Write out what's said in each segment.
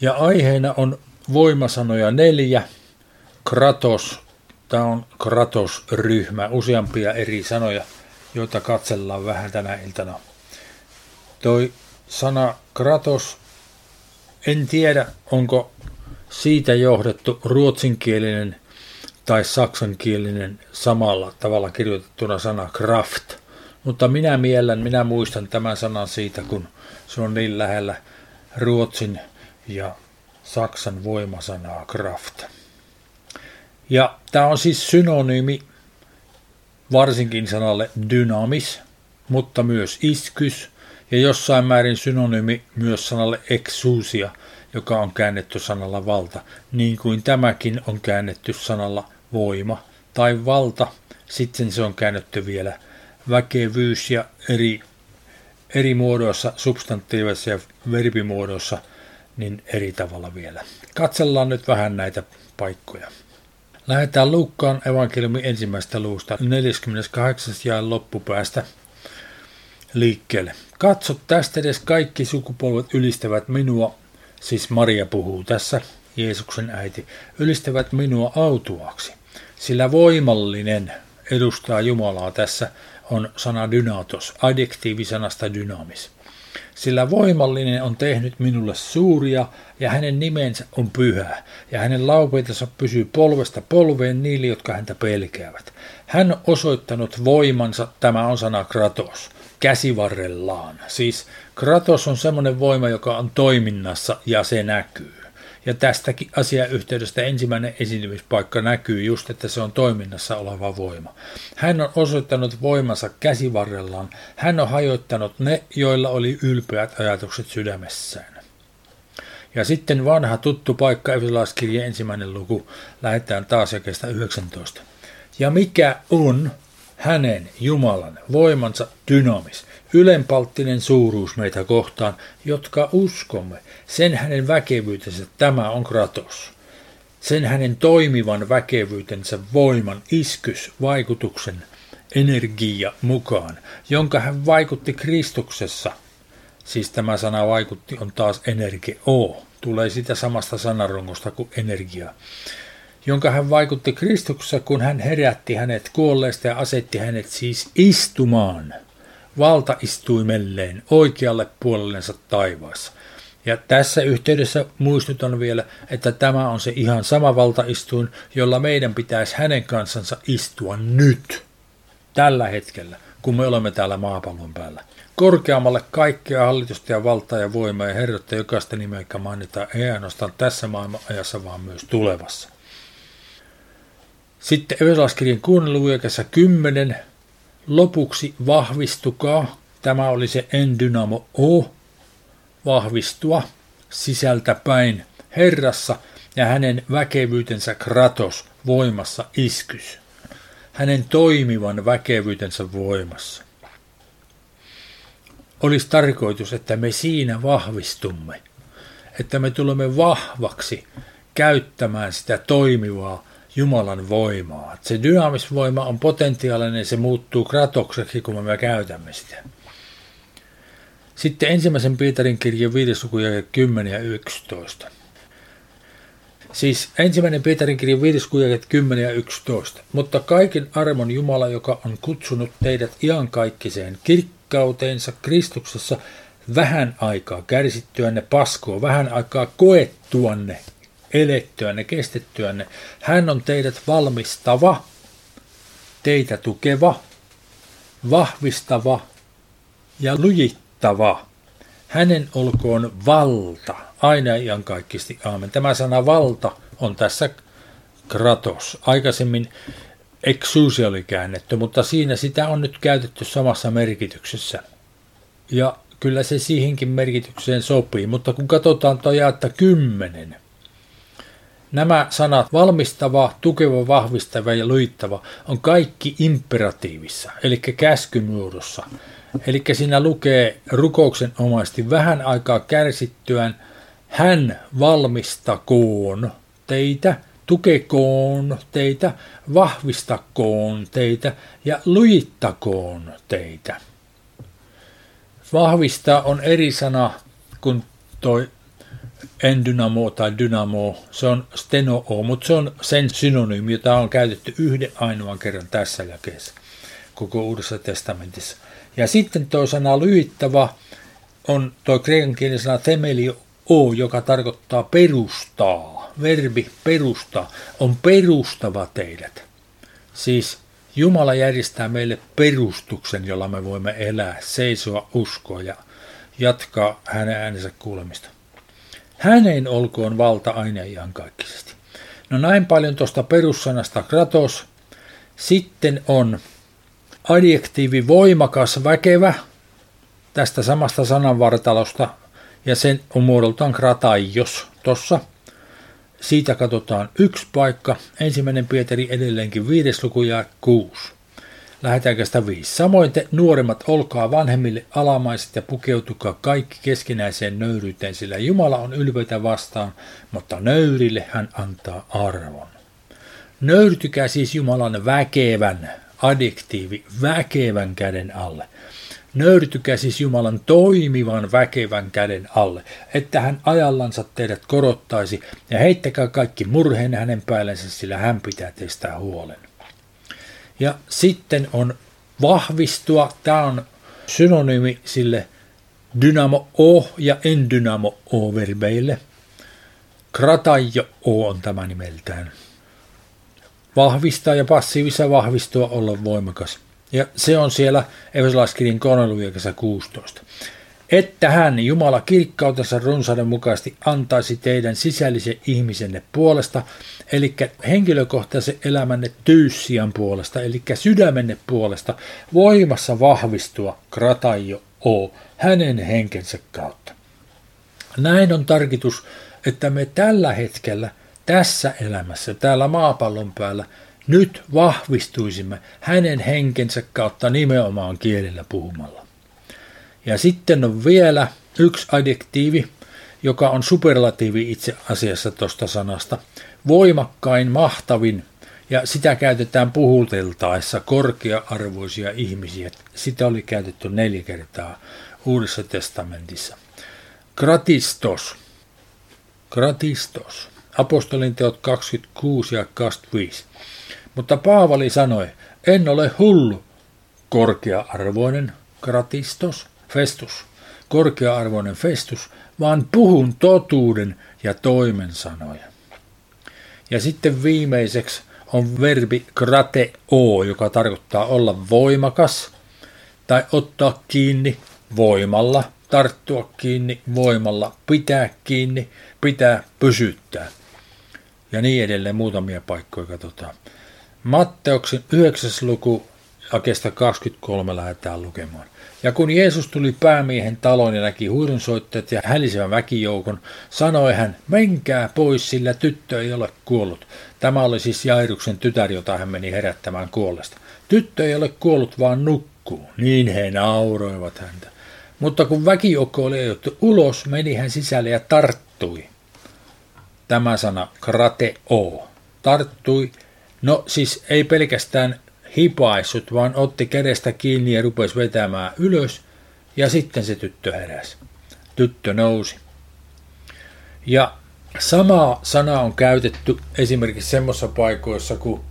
Ja aiheena on voimasanoja neljä, Kratos, tämä on Kratos-ryhmä, useampia eri sanoja, joita katsellaan vähän tänä iltana. Toi sana Kratos, en tiedä onko siitä johdettu ruotsinkielinen tai saksankielinen samalla tavalla kirjoitettuna sana Kraft. Mutta minä miellän, minä muistan tämän sanan siitä, kun se on niin lähellä ruotsin ja saksan voimasanaa Kraft. Ja tämä on siis synonyymi varsinkin sanalle dynamis, mutta myös iskys ja jossain määrin synonyymi myös sanalle exusia, joka on käännetty sanalla valta, niin kuin tämäkin on käännetty sanalla voima tai valta. Sitten se on käännetty vielä väkevyys ja eri, eri muodoissa, substantiivisissa ja verbimuodoissa, niin eri tavalla vielä. Katsellaan nyt vähän näitä paikkoja. Lähdetään Lukkaan evankeliumin ensimmäistä luusta 48. ja loppupäästä liikkeelle. Katso tästä edes kaikki sukupolvet ylistävät minua, siis Maria puhuu tässä, Jeesuksen äiti, ylistävät minua autuaksi. Sillä voimallinen edustaa Jumalaa tässä on sana dynatos, adjektiivisanasta dynamis. Sillä voimallinen on tehnyt minulle suuria, ja hänen nimensä on pyhä, ja hänen laupeitansa pysyy polvesta polveen niille, jotka häntä pelkäävät. Hän on osoittanut voimansa, tämä on sana kratos, käsivarrellaan. Siis kratos on semmoinen voima, joka on toiminnassa, ja se näkyy. Ja tästäkin asiayhteydestä ensimmäinen esiintymispaikka näkyy just, että se on toiminnassa oleva voima. Hän on osoittanut voimansa käsivarrellaan. Hän on hajoittanut ne, joilla oli ylpeät ajatukset sydämessään. Ja sitten vanha tuttu paikka, Efesolaiskirje ensimmäinen luku, lähdetään taas jakeesta 19. Ja mikä on hänen, Jumalan, voimansa dynamis, ylenpalttinen suuruus meitä kohtaan, jotka uskomme, sen hänen väkevyytensä tämä on Kratos. Sen hänen toimivan väkevyytensä voiman, iskys, vaikutuksen, energia mukaan, jonka hän vaikutti Kristuksessa. Siis tämä sana vaikutti on taas energia, o, tulee sitä samasta sanarungosta kuin energia jonka hän vaikutti Kristuksessa, kun hän herätti hänet kuolleesta ja asetti hänet siis istumaan valtaistuimelleen oikealle puolellensa taivaassa. Ja tässä yhteydessä muistutan vielä, että tämä on se ihan sama valtaistuin, jolla meidän pitäisi hänen kansansa istua nyt, tällä hetkellä, kun me olemme täällä maapallon päällä. Korkeammalle kaikkea hallitusta ja valtaa ja voimaa ja herrotta jokaista nimeä, joka mainitaan ei ainoastaan tässä maailman ajassa, vaan myös tulevassa. Sitten Evelaskirjan kuunneluviekassa 10. Lopuksi vahvistukaa. Tämä oli se endynamo O. Vahvistua sisältäpäin Herrassa ja hänen väkevyytensä kratos voimassa iskys. Hänen toimivan väkevyytensä voimassa. Olisi tarkoitus, että me siinä vahvistumme, että me tulemme vahvaksi käyttämään sitä toimivaa Jumalan voimaa. Se dynaamisvoima on potentiaalinen, se muuttuu kratokseksi, kun me käytämme sitä. Sitten ensimmäisen Pietarin kirjan 5. luku 10 ja 11. Siis ensimmäinen Pietarin kirjan 5. luku 10 ja 11. Mutta kaiken armon Jumala, joka on kutsunut teidät iankaikkiseen kirkkauteensa Kristuksessa, vähän aikaa kärsittyänne paskoa, vähän aikaa koettuanne elettyänne, kestettyänne. Hän on teidät valmistava, teitä tukeva, vahvistava ja lujittava. Hänen olkoon valta, aina iankaikkisesti aamen. Tämä sana valta on tässä kratos. Aikaisemmin exusia oli käännetty, mutta siinä sitä on nyt käytetty samassa merkityksessä. Ja kyllä se siihenkin merkitykseen sopii, mutta kun katsotaan tuo jaetta kymmenen, Nämä sanat valmistava, tukeva, vahvistava ja luittava on kaikki imperatiivissa, eli käskymuodossa. Eli siinä lukee rukouksen omaisesti vähän aikaa kärsittyään, hän valmistakoon teitä, tukekoon teitä, vahvistakoon teitä ja lujittakoon teitä. Vahvistaa on eri sana kuin toi endynamo tai dynamo, se on stenoo, mutta se on sen synonyymi, jota on käytetty yhden ainoan kerran tässä jakeessa koko Uudessa testamentissa. Ja sitten tuo sana lyhittävä on tuo kreikan kielen sana temelio o, joka tarkoittaa perustaa. Verbi perustaa on perustava teidät. Siis Jumala järjestää meille perustuksen, jolla me voimme elää, seisoa, uskoa ja jatkaa hänen äänensä kuulemista. Hänen olkoon valta aina iankaikkisesti. No näin paljon tuosta perussanasta kratos. Sitten on adjektiivi voimakas, väkevä, tästä samasta sananvartalosta, ja sen on muodoltaan krataios tuossa. Siitä katsotaan yksi paikka, ensimmäinen Pietari edelleenkin viides luku ja kuusi. Lähetäänkö sitä viisi. Samoin te nuoremmat olkaa vanhemmille alamaiset ja pukeutukaa kaikki keskinäiseen nöyryyteen, sillä Jumala on ylpeitä vastaan, mutta nöyrille hän antaa arvon. Nöyrtykää siis Jumalan väkevän, adjektiivi, väkevän käden alle. Nöyrtykää siis Jumalan toimivan väkevän käden alle, että hän ajallansa teidät korottaisi ja heittäkää kaikki murheen hänen päällensä, sillä hän pitää teistä huolen. Ja sitten on vahvistua. Tämä on synonyymi sille dynamo o ja endynamo o verbeille. Kratajo o on tämä nimeltään. Vahvistaa ja passiivissa vahvistua olla voimakas. Ja se on siellä Efesolaiskirjan 3. 16 että hän, Jumala kirkkautensa runsauden mukaisesti, antaisi teidän sisällisen ihmisenne puolesta, eli henkilökohtaisen elämänne tyyssian puolesta, eli sydämenne puolesta, voimassa vahvistua kratajo o, hänen henkensä kautta. Näin on tarkoitus, että me tällä hetkellä, tässä elämässä, täällä maapallon päällä, nyt vahvistuisimme hänen henkensä kautta nimenomaan kielellä puhumalla. Ja sitten on vielä yksi adjektiivi, joka on superlatiivi itse asiassa tuosta sanasta. Voimakkain, mahtavin, ja sitä käytetään puhuteltaessa korkea-arvoisia ihmisiä. Sitä oli käytetty neljä kertaa Uudessa testamentissa. Kratistos. Kratistos. Apostolin teot 26 ja 25. Mutta Paavali sanoi, en ole hullu, korkea-arvoinen kratistos, festus, korkea-arvoinen festus, vaan puhun totuuden ja toimen sanoja. Ja sitten viimeiseksi on verbi krateo, joka tarkoittaa olla voimakas tai ottaa kiinni voimalla, tarttua kiinni voimalla, pitää kiinni, pitää pysyttää. Ja niin edelleen muutamia paikkoja katsotaan. Matteuksen 9. luku akesta 23 lähdetään lukemaan. Ja kun Jeesus tuli päämiehen taloon ja näki huirunsoittajat ja hälisevän väkijoukon, sanoi hän, menkää pois, sillä tyttö ei ole kuollut. Tämä oli siis Jairuksen tytär, jota hän meni herättämään kuollesta. Tyttö ei ole kuollut, vaan nukkuu. Niin he nauroivat häntä. Mutta kun väkijoukko oli ajettu ulos, meni hän sisälle ja tarttui. Tämä sana krateo. Tarttui. No siis ei pelkästään hipaissut, vaan otti kädestä kiinni ja rupesi vetämään ylös, ja sitten se tyttö heräsi. Tyttö nousi. Ja sama sana on käytetty esimerkiksi semmoisissa paikoissa, kun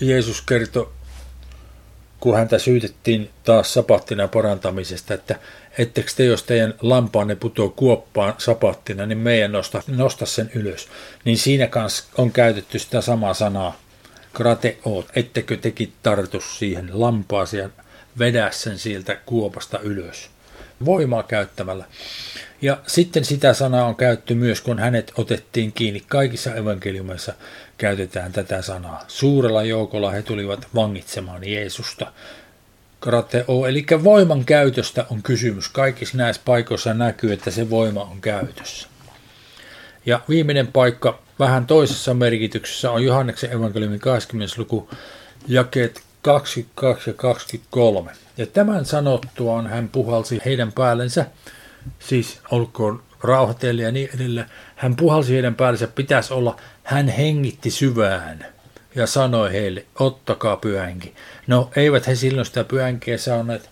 Jeesus kertoi, kun häntä syytettiin taas sapattina parantamisesta, että ettekö te, jos teidän lampaanne putoo kuoppaan sapattina, niin meidän nosta, nosta sen ylös. Niin siinä kanssa on käytetty sitä samaa sanaa krateot, ettekö tekin tartu siihen lampaasi ja vedä sen sieltä kuopasta ylös. Voimaa käyttämällä. Ja sitten sitä sanaa on käytetty myös, kun hänet otettiin kiinni. Kaikissa evankeliumeissa käytetään tätä sanaa. Suurella joukolla he tulivat vangitsemaan Jeesusta. Krateo, eli voiman käytöstä on kysymys. Kaikissa näissä paikoissa näkyy, että se voima on käytössä. Ja viimeinen paikka vähän toisessa merkityksessä on Johanneksen evankeliumin 20. luku jakeet 22 ja 23. Ja tämän sanottuaan hän puhalsi heidän päällensä, siis olkoon rauha teille ja niin edelleen. Hän puhalsi heidän päällensä, pitäisi olla, hän hengitti syvään ja sanoi heille, ottakaa pyhänki. No eivät he silloin sitä pyhänkiä saaneet.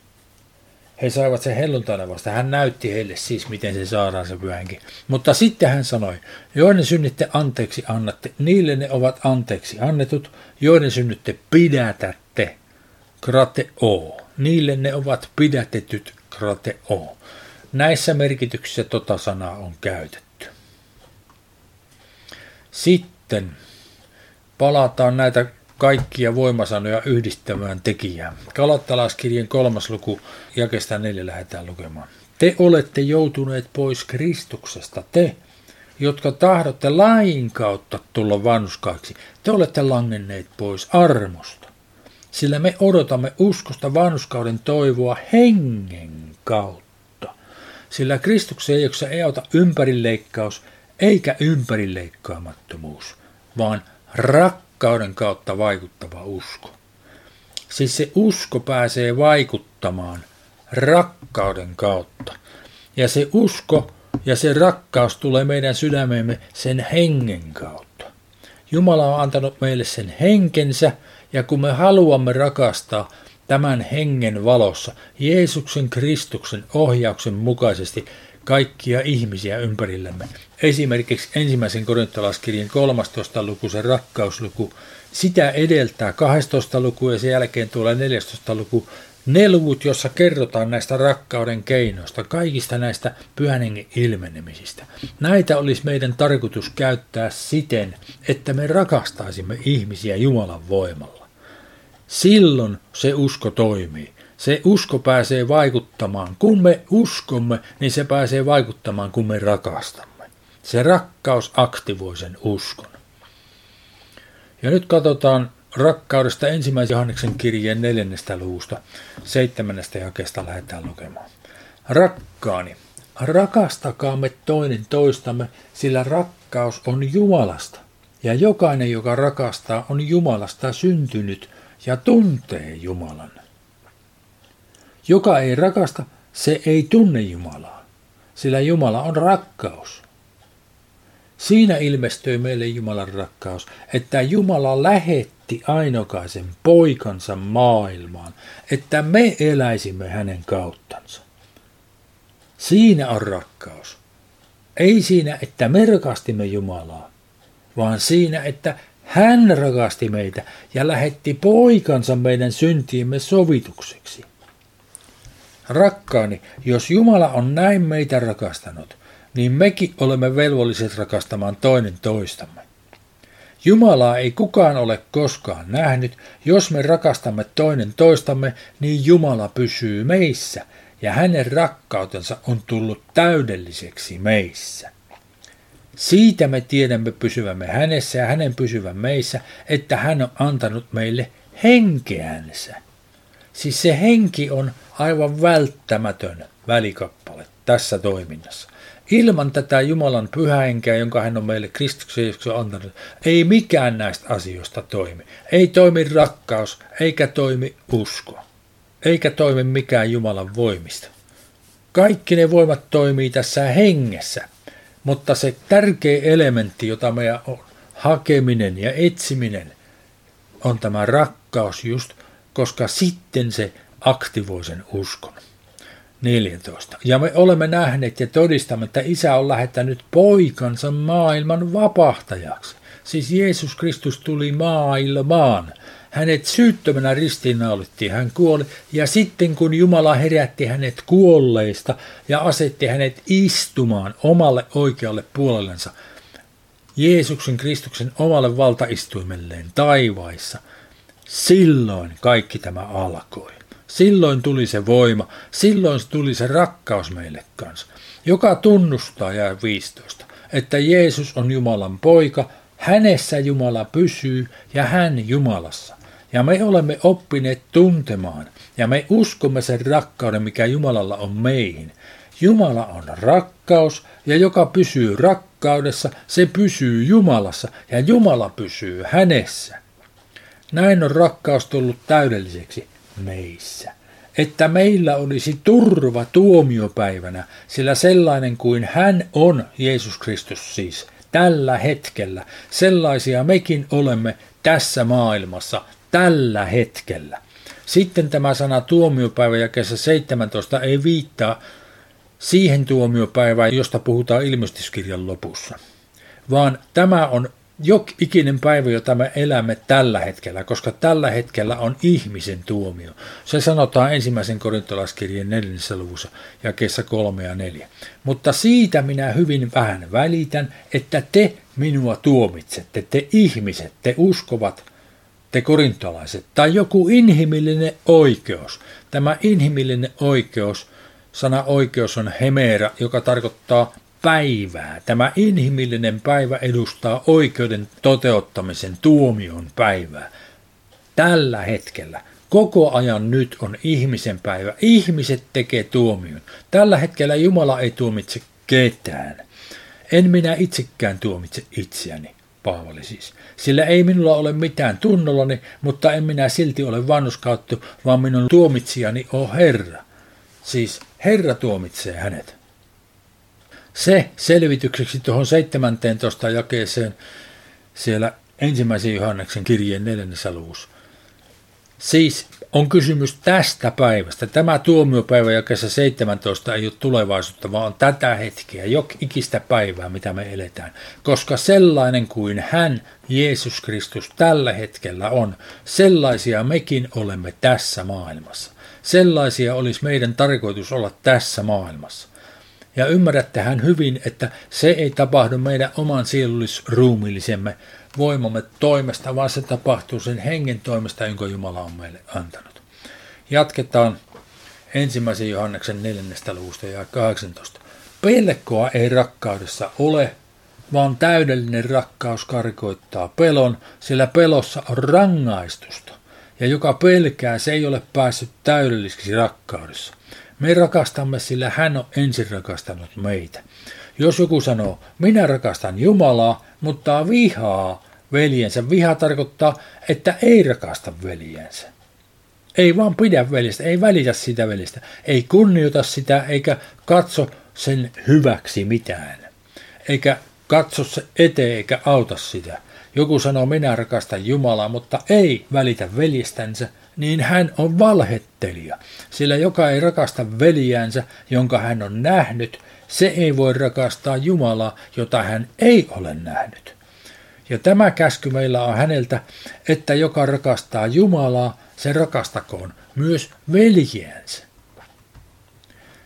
He saivat sen helluntaina vasta. Hän näytti heille siis, miten se saadaan se pyhänkin. Mutta sitten hän sanoi, joiden synnitte anteeksi annatte, niille ne ovat anteeksi annetut, joiden synnytte pidätätte, krate o. Niille ne ovat pidätetyt, krate o. Näissä merkityksissä tota sanaa on käytetty. Sitten palataan näitä kaikkia voimasanoja yhdistämään tekijään. Kalattalaiskirjan kolmas luku, jakesta neljä lähdetään lukemaan. Te olette joutuneet pois Kristuksesta, te, jotka tahdotte lain kautta tulla vanhuskaiksi. Te olette langenneet pois armosta, sillä me odotamme uskosta vanhuskauden toivoa hengen kautta. Sillä Kristuksen ei auta ympärileikkaus eikä ympärileikkaamattomuus, vaan rakkaus rakkauden kautta vaikuttava usko. Siis se usko pääsee vaikuttamaan rakkauden kautta. Ja se usko ja se rakkaus tulee meidän sydämeemme sen hengen kautta. Jumala on antanut meille sen henkensä, ja kun me haluamme rakastaa tämän hengen valossa, Jeesuksen Kristuksen ohjauksen mukaisesti, kaikkia ihmisiä ympärillämme. Esimerkiksi ensimmäisen korintolaskirjan 13. luku, se rakkausluku, sitä edeltää 12. luku ja sen jälkeen tulee 14. luku, ne luvut, jossa kerrotaan näistä rakkauden keinoista, kaikista näistä pyhän ilmenemisistä. Näitä olisi meidän tarkoitus käyttää siten, että me rakastaisimme ihmisiä Jumalan voimalla. Silloin se usko toimii. Se usko pääsee vaikuttamaan. Kun me uskomme, niin se pääsee vaikuttamaan, kun me rakastamme. Se rakkaus aktivoi sen uskon. Ja nyt katsotaan rakkaudesta ensimmäisen Johanneksen kirjeen neljännestä luvusta, seitsemännestä jakeesta lähdetään lukemaan. Rakkaani, rakastakaamme toinen toistamme, sillä rakkaus on Jumalasta. Ja jokainen, joka rakastaa, on Jumalasta syntynyt ja tuntee Jumalan. Joka ei rakasta, se ei tunne Jumalaa, sillä Jumala on rakkaus. Siinä ilmestyi meille Jumalan rakkaus, että Jumala lähetti ainokaisen poikansa maailmaan, että me eläisimme hänen kauttansa. Siinä on rakkaus. Ei siinä, että me rakastimme Jumalaa, vaan siinä, että hän rakasti meitä ja lähetti poikansa meidän syntiimme sovitukseksi. Rakkaani, jos Jumala on näin meitä rakastanut, niin mekin olemme velvolliset rakastamaan toinen toistamme. Jumalaa ei kukaan ole koskaan nähnyt. Jos me rakastamme toinen toistamme, niin Jumala pysyy meissä ja hänen rakkautensa on tullut täydelliseksi meissä. Siitä me tiedämme pysyvämme hänessä ja hänen pysyvän meissä, että hän on antanut meille henkeänsä. Siis se henki on aivan välttämätön välikappale tässä toiminnassa. Ilman tätä Jumalan pyhähenkeä, jonka hän on meille Kristuksen antanut, ei mikään näistä asioista toimi. Ei toimi rakkaus, eikä toimi usko, eikä toimi mikään Jumalan voimista. Kaikki ne voimat toimii tässä hengessä, mutta se tärkeä elementti, jota meidän on hakeminen ja etsiminen, on tämä rakkaus just, koska sitten se aktivoi sen uskon. 14. Ja me olemme nähneet ja todistamme, että Isä on lähettänyt poikansa maailman vapahtajaksi. Siis Jeesus Kristus tuli maailmaan. Hänet syyttömänä ristiinnaulittiin, hän kuoli, ja sitten kun Jumala herätti hänet kuolleista ja asetti hänet istumaan omalle oikealle puolellensa, Jeesuksen Kristuksen omalle valtaistuimelleen taivaissa, silloin kaikki tämä alkoi. Silloin tuli se voima, silloin tuli se rakkaus meille kanssa, joka tunnustaa ja 15, että Jeesus on Jumalan poika, hänessä Jumala pysyy ja hän Jumalassa. Ja me olemme oppineet tuntemaan ja me uskomme sen rakkauden, mikä Jumalalla on meihin. Jumala on rakkaus ja joka pysyy rakkaudessa, se pysyy Jumalassa ja Jumala pysyy hänessä. Näin on rakkaus tullut täydelliseksi meissä. Että meillä olisi turva tuomiopäivänä, sillä sellainen kuin hän on, Jeesus Kristus siis, tällä hetkellä, sellaisia mekin olemme tässä maailmassa tällä hetkellä. Sitten tämä sana tuomiopäivä ja kesä 17 ei viittaa siihen tuomiopäivään, josta puhutaan ilmestyskirjan lopussa, vaan tämä on jok ikinen päivä, jota me elämme tällä hetkellä, koska tällä hetkellä on ihmisen tuomio. Se sanotaan ensimmäisen korintolaskirjan neljännessä luvussa, jakeessa kolme ja neljä. Mutta siitä minä hyvin vähän välitän, että te minua tuomitsette, te ihmiset, te uskovat, te korintolaiset, tai joku inhimillinen oikeus. Tämä inhimillinen oikeus, sana oikeus on hemera, joka tarkoittaa päivää. Tämä inhimillinen päivä edustaa oikeuden toteuttamisen tuomion päivää. Tällä hetkellä, koko ajan nyt on ihmisen päivä. Ihmiset tekee tuomion. Tällä hetkellä Jumala ei tuomitse ketään. En minä itsekään tuomitse itseäni. Paavali siis. Sillä ei minulla ole mitään tunnollani, mutta en minä silti ole vannuskauttu, vaan minun tuomitsijani on Herra. Siis Herra tuomitsee hänet. Se selvitykseksi tuohon 17 jakeeseen siellä ensimmäisen Johanneksen kirjeen neljännessä luvussa. Siis on kysymys tästä päivästä. Tämä tuomiopäivä ja kesä 17 ei ole tulevaisuutta, vaan on tätä hetkeä, jok ikistä päivää, mitä me eletään. Koska sellainen kuin hän, Jeesus Kristus, tällä hetkellä on, sellaisia mekin olemme tässä maailmassa. Sellaisia olisi meidän tarkoitus olla tässä maailmassa. Ja ymmärrättehän hyvin, että se ei tapahdu meidän oman sielullisruumiillisemme voimamme toimesta, vaan se tapahtuu sen hengen toimesta, jonka Jumala on meille antanut. Jatketaan ensimmäisen Johanneksen neljännestä luvusta ja 18. Pelkoa ei rakkaudessa ole, vaan täydellinen rakkaus karkoittaa pelon, sillä pelossa on rangaistusta. Ja joka pelkää, se ei ole päässyt täydelliseksi rakkaudessa. Me rakastamme, sillä hän on ensin rakastanut meitä. Jos joku sanoo, minä rakastan Jumalaa, mutta vihaa veljensä, viha tarkoittaa, että ei rakasta veljensä. Ei vaan pidä veljestä, ei välitä sitä veljestä, ei kunnioita sitä eikä katso sen hyväksi mitään. Eikä katso se eteen eikä auta sitä. Joku sanoo, minä rakastan Jumalaa, mutta ei välitä veljestänsä, niin hän on valhettelija, sillä joka ei rakasta veljäänsä, jonka hän on nähnyt, se ei voi rakastaa Jumalaa, jota hän ei ole nähnyt. Ja tämä käsky meillä on häneltä, että joka rakastaa Jumalaa, se rakastakoon myös veljäänsä.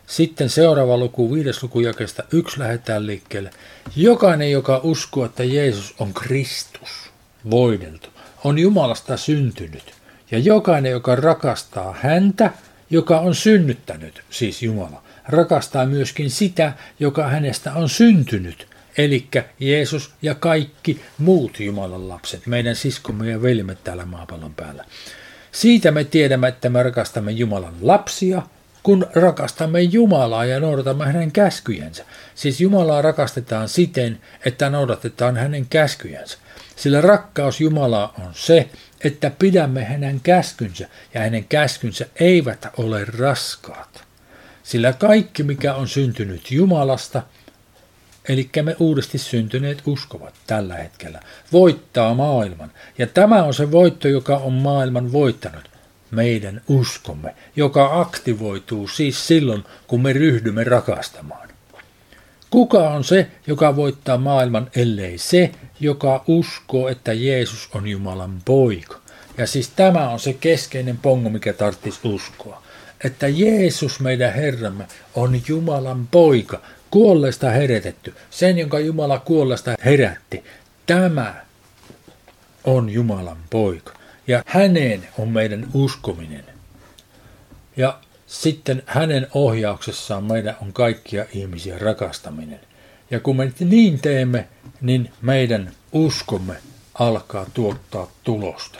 Sitten seuraava luku, viides luku jakesta yksi lähdetään liikkeelle. Jokainen, joka uskoo, että Jeesus on Kristus, voideltu, on Jumalasta syntynyt. Ja jokainen, joka rakastaa häntä, joka on synnyttänyt, siis Jumala, rakastaa myöskin sitä, joka hänestä on syntynyt, eli Jeesus ja kaikki muut Jumalan lapset, meidän siskomme ja velmet täällä maapallon päällä. Siitä me tiedämme, että me rakastamme Jumalan lapsia, kun rakastamme Jumalaa ja noudatamme hänen käskyjensä. Siis Jumalaa rakastetaan siten, että noudatetaan hänen käskyjensä. Sillä rakkaus Jumalaa on se, että pidämme hänen käskynsä, ja hänen käskynsä eivät ole raskaat. Sillä kaikki, mikä on syntynyt Jumalasta, eli me uudesti syntyneet uskovat tällä hetkellä, voittaa maailman. Ja tämä on se voitto, joka on maailman voittanut meidän uskomme, joka aktivoituu siis silloin, kun me ryhdymme rakastamaan. Kuka on se, joka voittaa maailman, ellei se, joka uskoo, että Jeesus on Jumalan poika? Ja siis tämä on se keskeinen pongo, mikä tarvitsisi uskoa. Että Jeesus, meidän Herramme, on Jumalan poika, kuolleesta herätetty. Sen, jonka Jumala kuolleesta herätti. Tämä on Jumalan poika. Ja häneen on meidän uskominen. Ja sitten hänen ohjauksessaan meidän on kaikkia ihmisiä rakastaminen. Ja kun me niin teemme, niin meidän uskomme alkaa tuottaa tulosta.